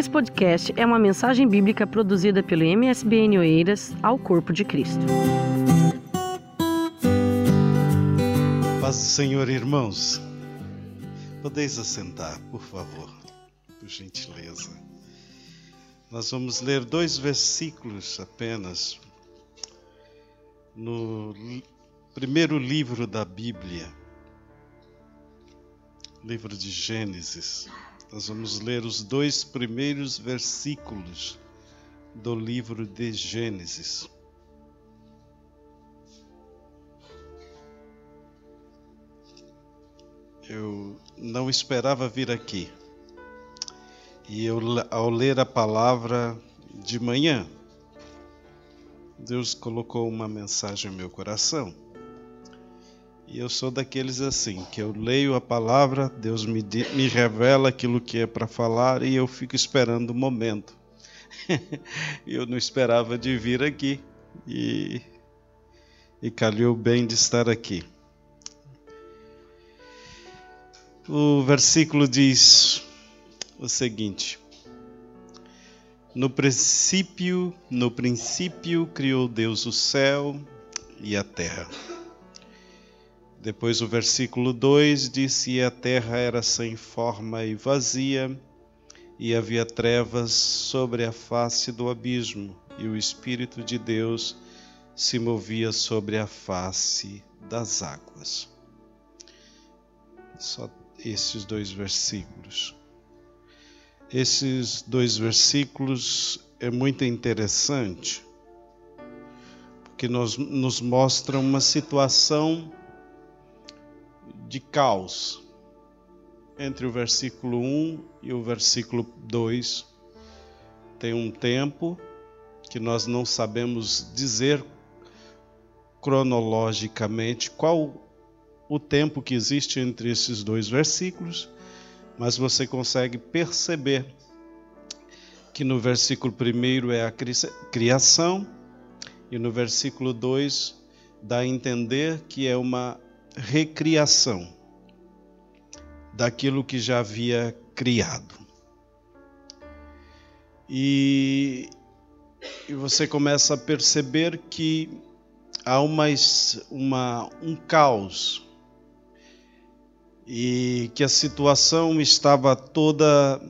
Esse podcast é uma mensagem bíblica produzida pelo MSBN Oeiras ao Corpo de Cristo. Paz do Senhor, irmãos. Podeis assentar, por favor, por gentileza. Nós vamos ler dois versículos apenas no primeiro livro da Bíblia, livro de Gênesis. Nós vamos ler os dois primeiros versículos do livro de Gênesis. Eu não esperava vir aqui. E eu, ao ler a palavra de manhã, Deus colocou uma mensagem no meu coração. E eu sou daqueles assim, que eu leio a palavra, Deus me, me revela aquilo que é para falar e eu fico esperando o momento. eu não esperava de vir aqui e, e calhou bem de estar aqui. O versículo diz o seguinte: No princípio, no princípio criou Deus o céu e a terra. Depois o versículo 2 diz: E a terra era sem forma e vazia, e havia trevas sobre a face do abismo, e o Espírito de Deus se movia sobre a face das águas. Só esses dois versículos. Esses dois versículos é muito interessante, porque nos, nos mostram uma situação de caos entre o versículo 1 e o versículo 2. Tem um tempo que nós não sabemos dizer cronologicamente qual o tempo que existe entre esses dois versículos, mas você consegue perceber que no versículo 1 é a criação e no versículo 2 dá a entender que é uma recriação daquilo que já havia criado. E, e você começa a perceber que há uma, uma, um caos e que a situação estava toda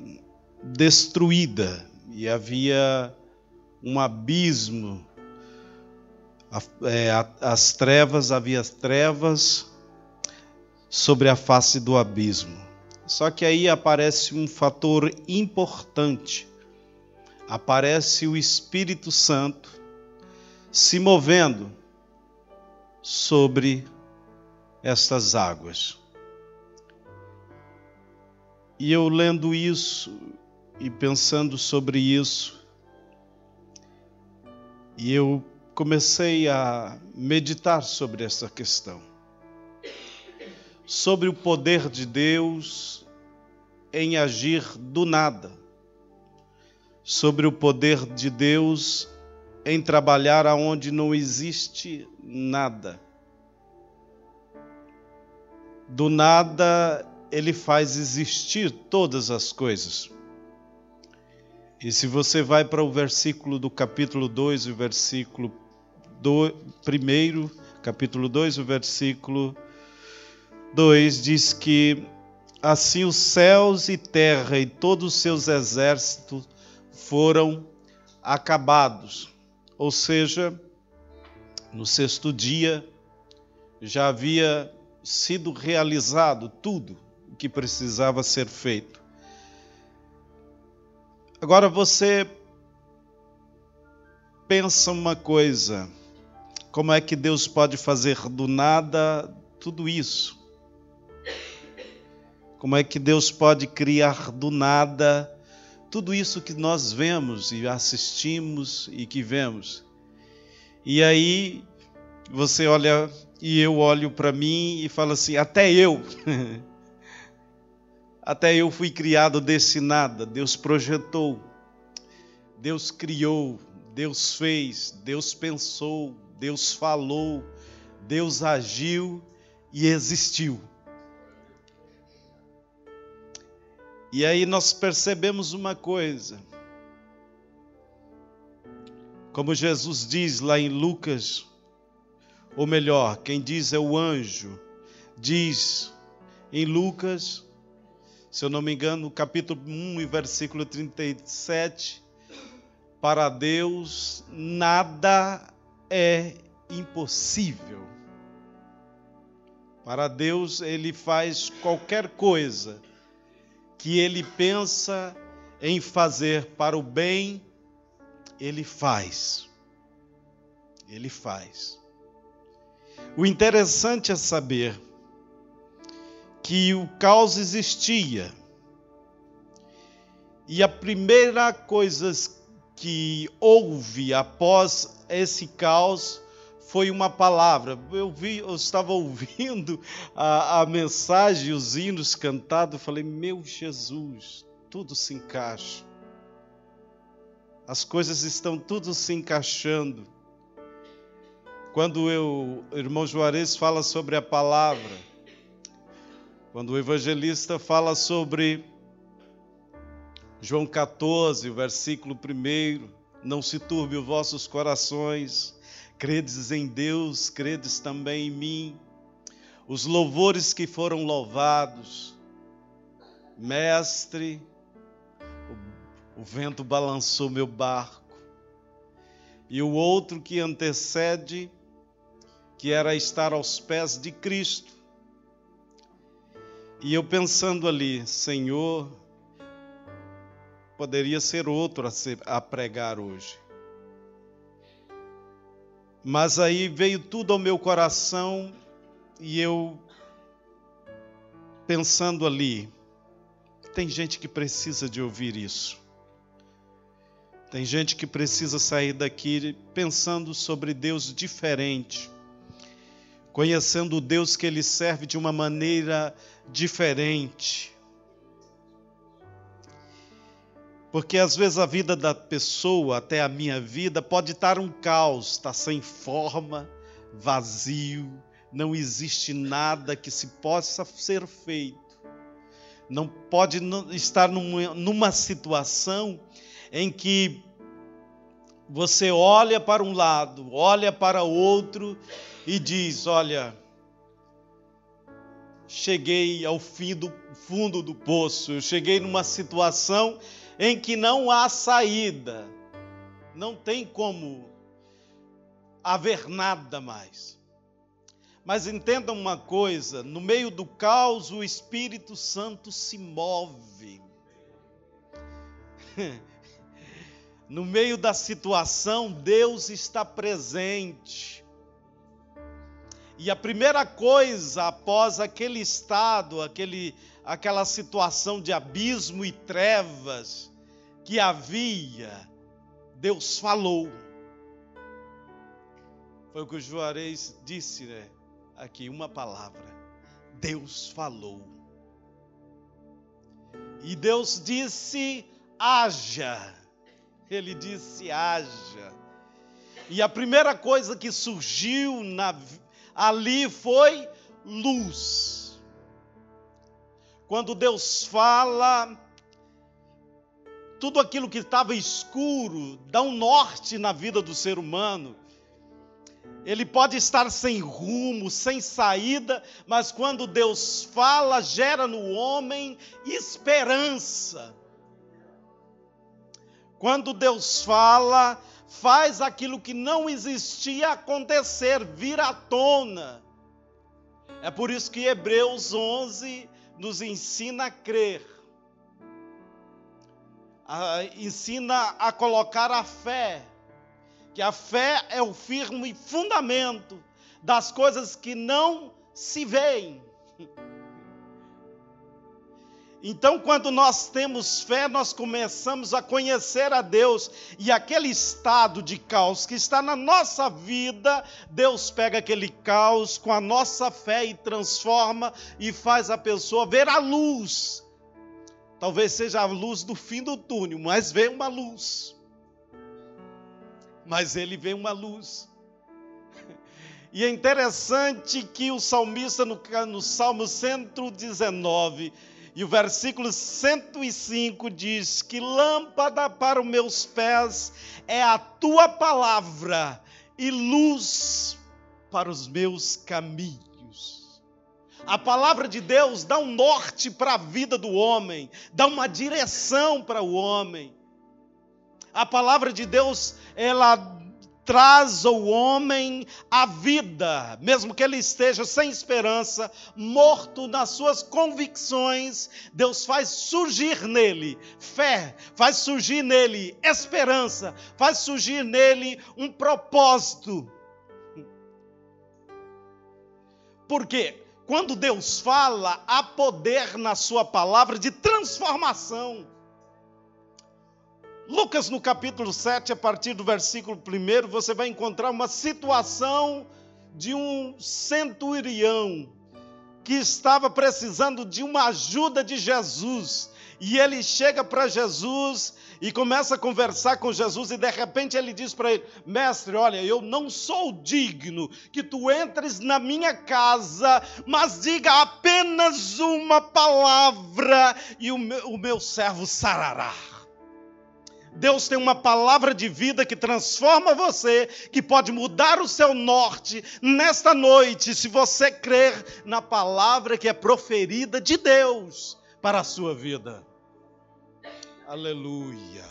destruída e havia um abismo. É, as trevas, havia trevas sobre a face do abismo. Só que aí aparece um fator importante. Aparece o Espírito Santo se movendo sobre estas águas. E eu lendo isso e pensando sobre isso, e eu comecei a meditar sobre essa questão sobre o poder de Deus em agir do nada, sobre o poder de Deus em trabalhar aonde não existe nada. Do nada, ele faz existir todas as coisas. E se você vai para o versículo do capítulo 2, o versículo 1, capítulo 2, o versículo 2 diz que assim os céus e terra e todos os seus exércitos foram acabados. Ou seja, no sexto dia já havia sido realizado tudo o que precisava ser feito. Agora você pensa uma coisa: como é que Deus pode fazer do nada tudo isso? Como é que Deus pode criar do nada tudo isso que nós vemos e assistimos e que vemos? E aí você olha e eu olho para mim e falo assim: até eu. até eu fui criado desse nada. Deus projetou, Deus criou, Deus fez, Deus pensou, Deus falou, Deus agiu e existiu. E aí nós percebemos uma coisa. Como Jesus diz lá em Lucas, ou melhor, quem diz é o anjo, diz em Lucas, se eu não me engano, no capítulo 1 e versículo 37, para Deus nada é impossível. Para Deus, Ele faz qualquer coisa que Ele pensa em fazer para o bem, Ele faz. Ele faz. O interessante é saber que o caos existia. E a primeira coisa que houve após esse caos foi uma palavra. Eu vi, eu estava ouvindo a, a mensagem, os hinos cantados, falei: "Meu Jesus, tudo se encaixa. As coisas estão tudo se encaixando." Quando eu, o irmão Juarez fala sobre a palavra, quando o evangelista fala sobre João 14, versículo 1, não se turbe os vossos corações, credes em Deus, credes também em mim. Os louvores que foram louvados, Mestre, o, o vento balançou meu barco, e o outro que antecede, que era estar aos pés de Cristo. E eu pensando ali, Senhor, poderia ser outro a, ser, a pregar hoje. Mas aí veio tudo ao meu coração e eu pensando ali, tem gente que precisa de ouvir isso. Tem gente que precisa sair daqui pensando sobre Deus diferente conhecendo o Deus que ele serve de uma maneira diferente. Porque às vezes a vida da pessoa, até a minha vida, pode estar um caos, está sem forma, vazio, não existe nada que se possa ser feito. Não pode estar numa, situação em que você olha para um lado, olha para outro e diz: Olha, cheguei ao fim do fundo do poço, eu cheguei numa situação em que não há saída, não tem como haver nada mais. Mas entendam uma coisa: no meio do caos, o Espírito Santo se move. no meio da situação, Deus está presente. E a primeira coisa após aquele estado, aquele, aquela situação de abismo e trevas que havia, Deus falou. Foi o que o Juarez disse, né? Aqui, uma palavra. Deus falou. E Deus disse: haja. Ele disse: haja. E a primeira coisa que surgiu na, ali foi luz. Quando Deus fala, tudo aquilo que estava escuro dá um norte na vida do ser humano. Ele pode estar sem rumo, sem saída, mas quando Deus fala, gera no homem esperança. Quando Deus fala, faz aquilo que não existia acontecer, vir à tona. É por isso que Hebreus 11 nos ensina a crer, ensina a colocar a fé, que a fé é o firme fundamento das coisas que não se veem. Então, quando nós temos fé, nós começamos a conhecer a Deus, e aquele estado de caos que está na nossa vida, Deus pega aquele caos com a nossa fé e transforma e faz a pessoa ver a luz. Talvez seja a luz do fim do túnel, mas vê uma luz. Mas ele vê uma luz. E é interessante que o salmista, no, no Salmo 119, E o versículo 105 diz que lâmpada para os meus pés é a tua palavra e luz para os meus caminhos. A palavra de Deus dá um norte para a vida do homem, dá uma direção para o homem. A palavra de Deus, ela traz ao homem a vida, mesmo que ele esteja sem esperança, morto nas suas convicções, Deus faz surgir nele fé, faz surgir nele esperança, faz surgir nele um propósito. Porque quando Deus fala, há poder na sua palavra de transformação. Lucas, no capítulo 7, a partir do versículo 1, você vai encontrar uma situação de um centurião que estava precisando de uma ajuda de Jesus. E ele chega para Jesus e começa a conversar com Jesus, e de repente ele diz para ele: Mestre, olha, eu não sou digno que tu entres na minha casa, mas diga apenas uma palavra e o meu, o meu servo sarará. Deus tem uma palavra de vida que transforma você, que pode mudar o seu norte nesta noite, se você crer na palavra que é proferida de Deus para a sua vida. Aleluia,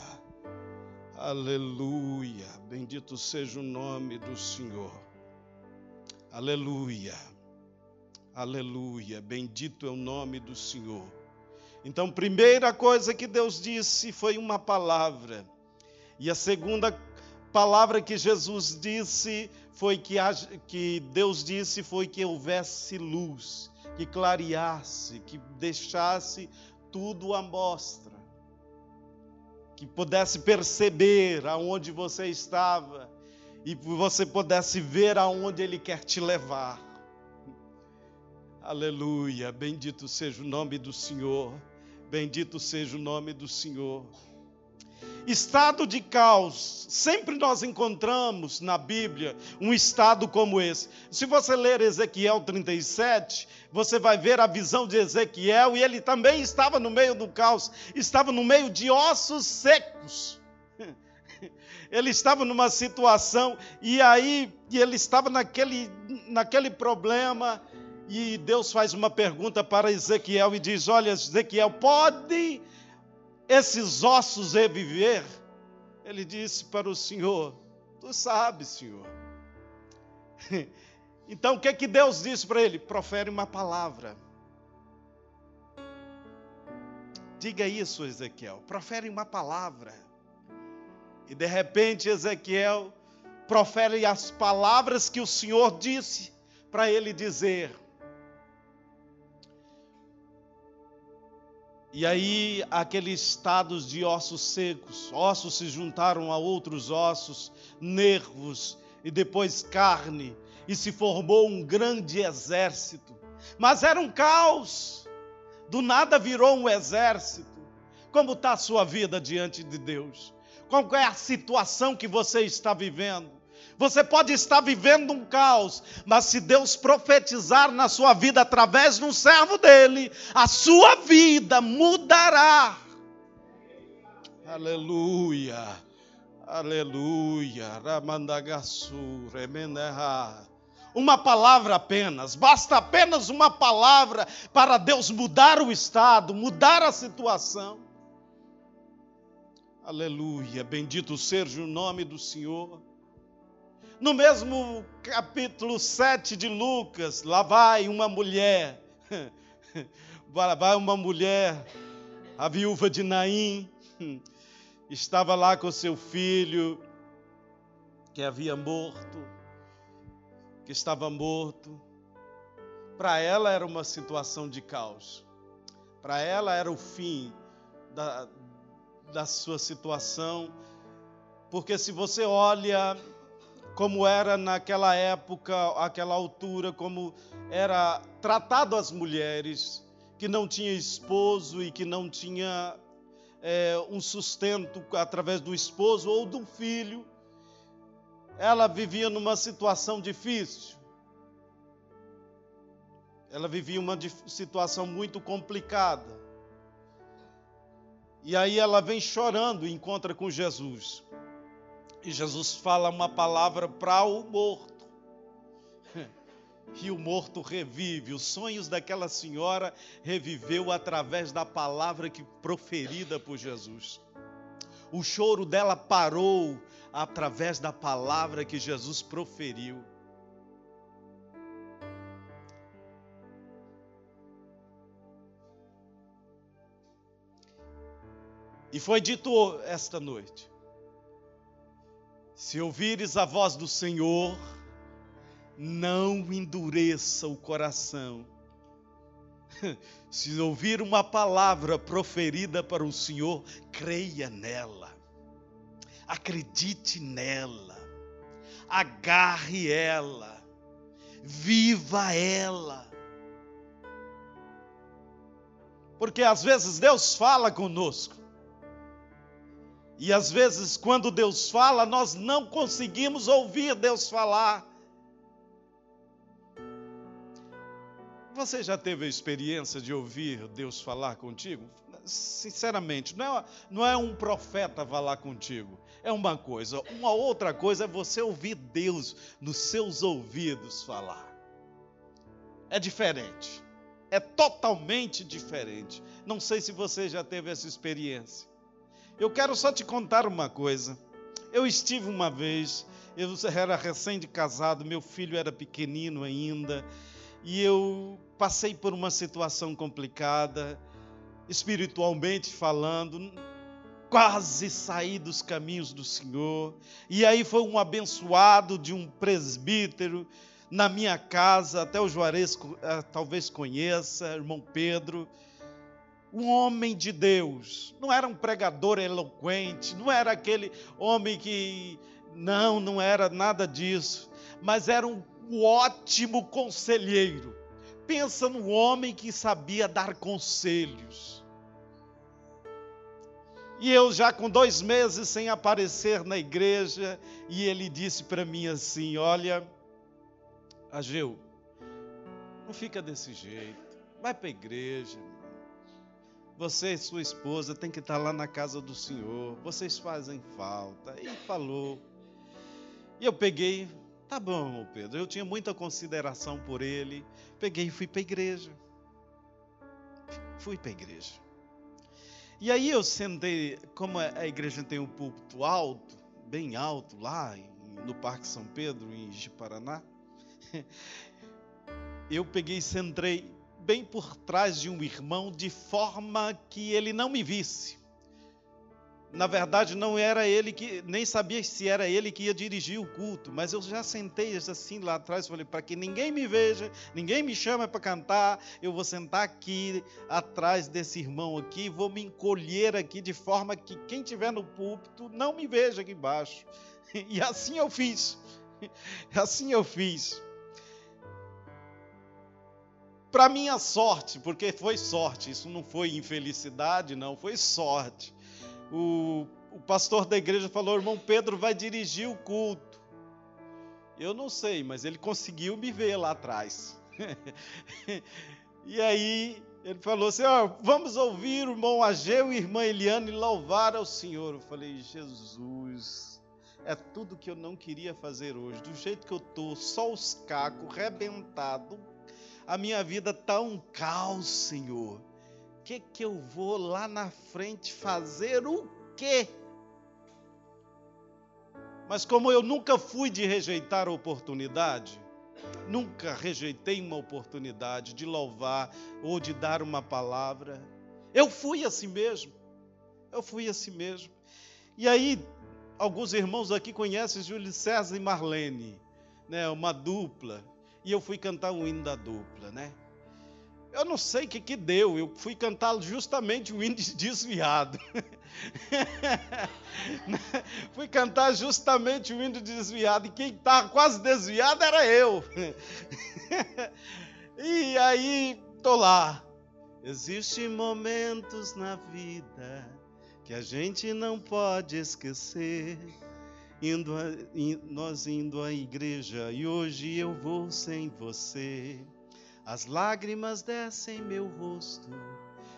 aleluia, bendito seja o nome do Senhor. Aleluia, aleluia, bendito é o nome do Senhor. Então, primeira coisa que Deus disse foi uma palavra. E a segunda palavra que Jesus disse foi que, que Deus disse foi que houvesse luz, que clareasse, que deixasse tudo à mostra, que pudesse perceber aonde você estava e você pudesse ver aonde Ele quer te levar. Aleluia, bendito seja o nome do Senhor. Bendito seja o nome do Senhor. Estado de caos. Sempre nós encontramos na Bíblia um estado como esse. Se você ler Ezequiel 37, você vai ver a visão de Ezequiel e ele também estava no meio do caos, estava no meio de ossos secos. Ele estava numa situação e aí ele estava naquele, naquele problema e Deus faz uma pergunta para Ezequiel e diz: Olha, Ezequiel, pode esses ossos reviver? Ele disse para o Senhor: Tu sabes, Senhor. Então o que, é que Deus disse para ele? Profere uma palavra. Diga isso, Ezequiel. Profere uma palavra. E de repente Ezequiel profere as palavras que o Senhor disse para ele dizer. E aí, aqueles estados de ossos secos, ossos se juntaram a outros ossos, nervos e depois carne, e se formou um grande exército. Mas era um caos, do nada virou um exército. Como está a sua vida diante de Deus? Qual é a situação que você está vivendo? Você pode estar vivendo um caos, mas se Deus profetizar na sua vida através de um servo dele, a sua vida mudará. Aleluia. Aleluia. Ramandagasu. Uma palavra apenas, basta apenas uma palavra para Deus mudar o estado, mudar a situação. Aleluia, bendito seja o nome do Senhor. No mesmo capítulo 7 de Lucas, lá vai uma mulher, lá vai uma mulher, a viúva de Naim, estava lá com seu filho, que havia morto, que estava morto. Para ela era uma situação de caos, para ela era o fim da, da sua situação, porque se você olha como era naquela época, aquela altura, como era tratado as mulheres que não tinha esposo e que não tinha é, um sustento através do esposo ou do filho. Ela vivia numa situação difícil. Ela vivia uma situação muito complicada. E aí ela vem chorando e encontra com Jesus. E Jesus fala uma palavra para o morto. E o morto revive. Os sonhos daquela senhora reviveu através da palavra que proferida por Jesus. O choro dela parou através da palavra que Jesus proferiu. E foi dito esta noite: se ouvires a voz do Senhor, não endureça o coração. Se ouvir uma palavra proferida para o Senhor, creia nela, acredite nela, agarre ela, viva ela. Porque às vezes Deus fala conosco, e às vezes, quando Deus fala, nós não conseguimos ouvir Deus falar. Você já teve a experiência de ouvir Deus falar contigo? Sinceramente, não é, não é um profeta falar contigo, é uma coisa. Uma outra coisa é você ouvir Deus nos seus ouvidos falar. É diferente, é totalmente diferente. Não sei se você já teve essa experiência. Eu quero só te contar uma coisa. Eu estive uma vez, eu era recém de casado, meu filho era pequenino ainda, e eu passei por uma situação complicada, espiritualmente falando, quase saí dos caminhos do Senhor. E aí foi um abençoado de um presbítero na minha casa, até o Juarez eh, talvez conheça, irmão Pedro um homem de Deus, não era um pregador eloquente, não era aquele homem que. Não, não era nada disso, mas era um ótimo conselheiro. Pensa no homem que sabia dar conselhos. E eu já com dois meses sem aparecer na igreja, e ele disse para mim assim: Olha, Ageu, não fica desse jeito, vai para a igreja, você e sua esposa têm que estar lá na casa do Senhor. Vocês fazem falta. E falou. E eu peguei, tá bom, Pedro. Eu tinha muita consideração por ele. Peguei e fui para a igreja. Fui para a igreja. E aí eu sentei, como a igreja tem um púlpito alto, bem alto lá no Parque São Pedro, em Paraná, eu peguei e sentei bem por trás de um irmão, de forma que ele não me visse. Na verdade, não era ele que, nem sabia se era ele que ia dirigir o culto, mas eu já sentei assim lá atrás, falei, para que ninguém me veja, ninguém me chama para cantar, eu vou sentar aqui atrás desse irmão aqui, vou me encolher aqui de forma que quem estiver no púlpito não me veja aqui embaixo. E assim eu fiz. Assim eu fiz. Para minha sorte, porque foi sorte, isso não foi infelicidade, não, foi sorte. O, o pastor da igreja falou: irmão Pedro vai dirigir o culto. Eu não sei, mas ele conseguiu me ver lá atrás. e aí ele falou assim: ó, vamos ouvir o irmão Ageu e irmã Eliane louvar ao Senhor. Eu falei: Jesus, é tudo que eu não queria fazer hoje. Do jeito que eu tô, só os cacos, rebentado, a minha vida está um caos, Senhor. O que, que eu vou lá na frente fazer? O quê? Mas como eu nunca fui de rejeitar a oportunidade, nunca rejeitei uma oportunidade de louvar ou de dar uma palavra, eu fui assim mesmo. Eu fui assim mesmo. E aí, alguns irmãos aqui conhecem Júlio César e Marlene, né, uma dupla e eu fui cantar um hino da dupla, né? Eu não sei o que, que deu, eu fui cantar justamente o hino desviado. fui cantar justamente o hino desviado, e quem estava quase desviado era eu. e aí, tô lá. Existem momentos na vida que a gente não pode esquecer indo a, nós indo à igreja e hoje eu vou sem você. As lágrimas descem meu rosto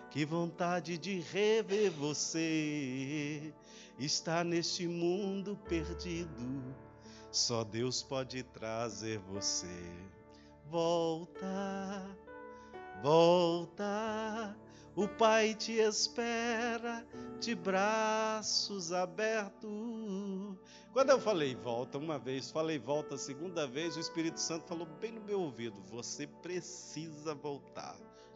Que vontade de rever você. Está neste mundo perdido. Só Deus pode trazer você. Volta, volta o Pai te espera de braços abertos. Quando eu falei volta uma vez, falei volta a segunda vez, o Espírito Santo falou bem no meu ouvido: você precisa voltar.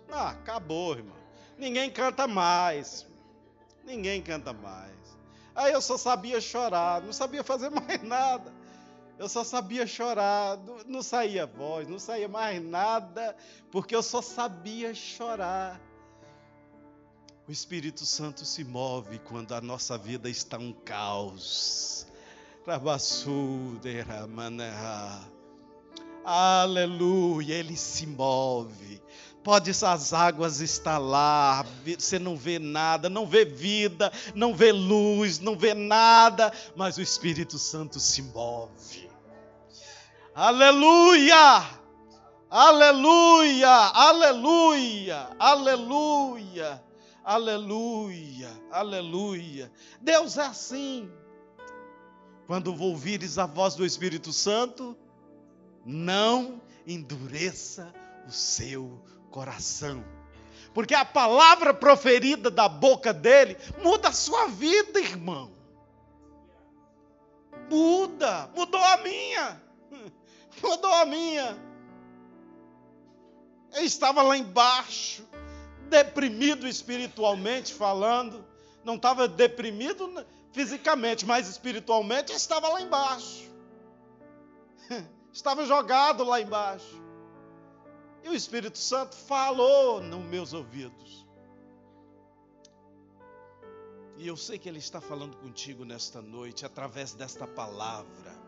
Ah, acabou, irmão. Ninguém canta mais. Ninguém canta mais. Aí eu só sabia chorar, não sabia fazer mais nada. Eu só sabia chorar, não, não saía voz, não saía mais nada, porque eu só sabia chorar. O Espírito Santo se move quando a nossa vida está um caos. Aleluia, ele se move. Pode as águas estar lá, você não vê nada, não vê vida, não vê luz, não vê nada, mas o Espírito Santo se move. Aleluia! Aleluia! Aleluia! Aleluia! Aleluia, aleluia. Deus é assim. Quando ouvires a voz do Espírito Santo, não endureça o seu coração. Porque a palavra proferida da boca dele muda a sua vida, irmão. Muda, mudou a minha. Mudou a minha. Eu estava lá embaixo, deprimido espiritualmente falando, não estava deprimido fisicamente, mas espiritualmente estava lá embaixo. Estava jogado lá embaixo. E o Espírito Santo falou nos meus ouvidos. E eu sei que Ele está falando contigo nesta noite, através desta palavra.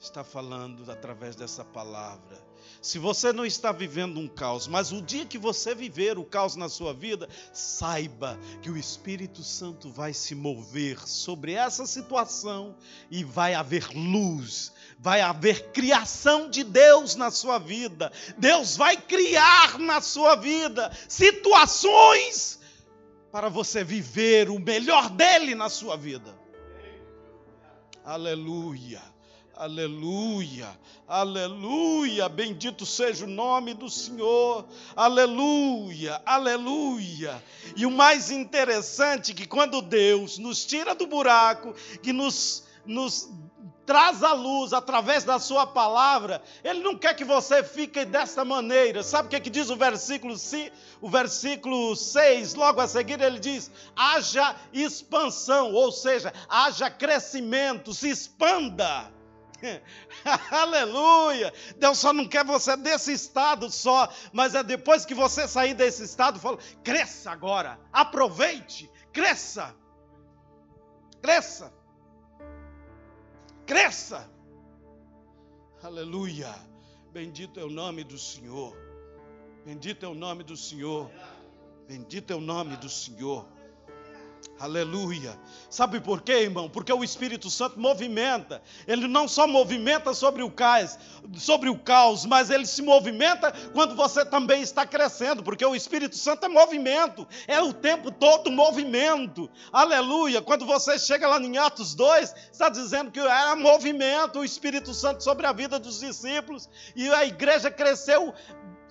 Está falando através dessa palavra. Se você não está vivendo um caos, mas o dia que você viver o caos na sua vida, saiba que o Espírito Santo vai se mover sobre essa situação e vai haver luz, vai haver criação de Deus na sua vida. Deus vai criar na sua vida situações para você viver o melhor dele na sua vida. Aleluia. Aleluia, aleluia, bendito seja o nome do Senhor, aleluia, aleluia. E o mais interessante é que quando Deus nos tira do buraco, que nos, nos traz a luz através da sua palavra, ele não quer que você fique dessa maneira. Sabe o que, é que diz o versículo, o versículo 6? Logo a seguir ele diz: haja expansão, ou seja, haja crescimento, se expanda. Aleluia! Deus só não quer você desse estado só, mas é depois que você sair desse estado, fala: cresça agora, aproveite, cresça, cresça, cresça. Aleluia! Bendito é o nome do Senhor, bendito é o nome do Senhor, bendito é o nome do Senhor. Aleluia. Sabe por quê, irmão? Porque o Espírito Santo movimenta. Ele não só movimenta sobre o caos, sobre o caos, mas ele se movimenta quando você também está crescendo, porque o Espírito Santo é movimento. É o tempo todo movimento. Aleluia. Quando você chega lá em Atos 2, está dizendo que era movimento o Espírito Santo sobre a vida dos discípulos e a igreja cresceu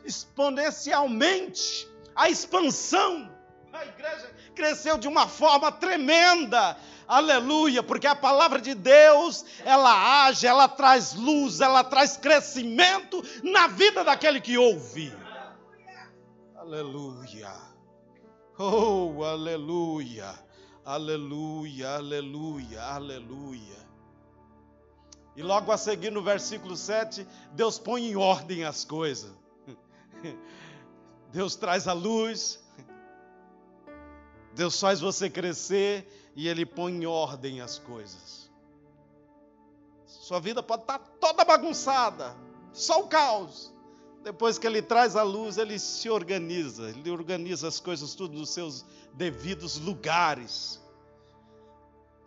exponencialmente. A expansão a igreja cresceu de uma forma tremenda. Aleluia, porque a palavra de Deus, ela age, ela traz luz, ela traz crescimento na vida daquele que ouve. Aleluia. Oh, aleluia. Aleluia, aleluia, aleluia. E logo a seguir no versículo 7, Deus põe em ordem as coisas. Deus traz a luz, Deus faz você crescer e Ele põe em ordem as coisas. Sua vida pode estar toda bagunçada, só o caos. Depois que Ele traz a luz, Ele se organiza, Ele organiza as coisas tudo nos seus devidos lugares.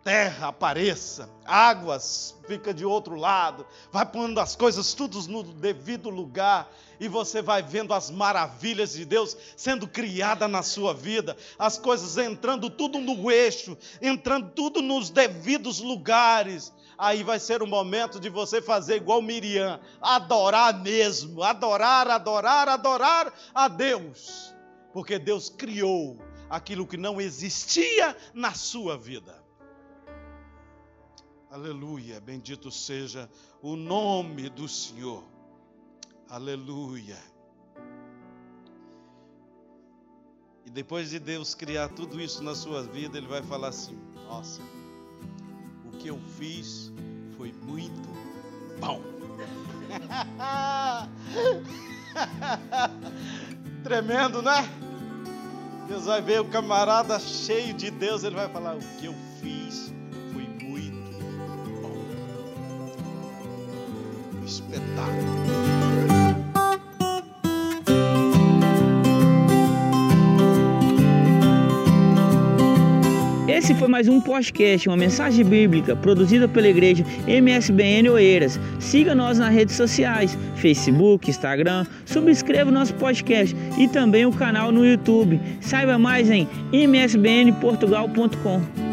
Terra apareça, águas fica de outro lado, vai pondo as coisas tudo no devido lugar e você vai vendo as maravilhas de Deus sendo criada na sua vida, as coisas entrando tudo no eixo, entrando tudo nos devidos lugares. Aí vai ser o momento de você fazer igual Miriam, adorar mesmo, adorar, adorar, adorar a Deus, porque Deus criou aquilo que não existia na sua vida. Aleluia, bendito seja o nome do Senhor. Aleluia. E depois de Deus criar tudo isso na sua vida, Ele vai falar assim: Nossa, o que eu fiz foi muito bom. Tremendo, né? Deus vai ver o camarada cheio de Deus, ele vai falar: O que eu fiz espetáculo. Esse foi mais um podcast, uma mensagem bíblica produzida pela igreja MSBN Oeiras. Siga nós nas redes sociais, Facebook, Instagram, subscreva o nosso podcast e também o canal no YouTube. Saiba mais em msbnportugal.com.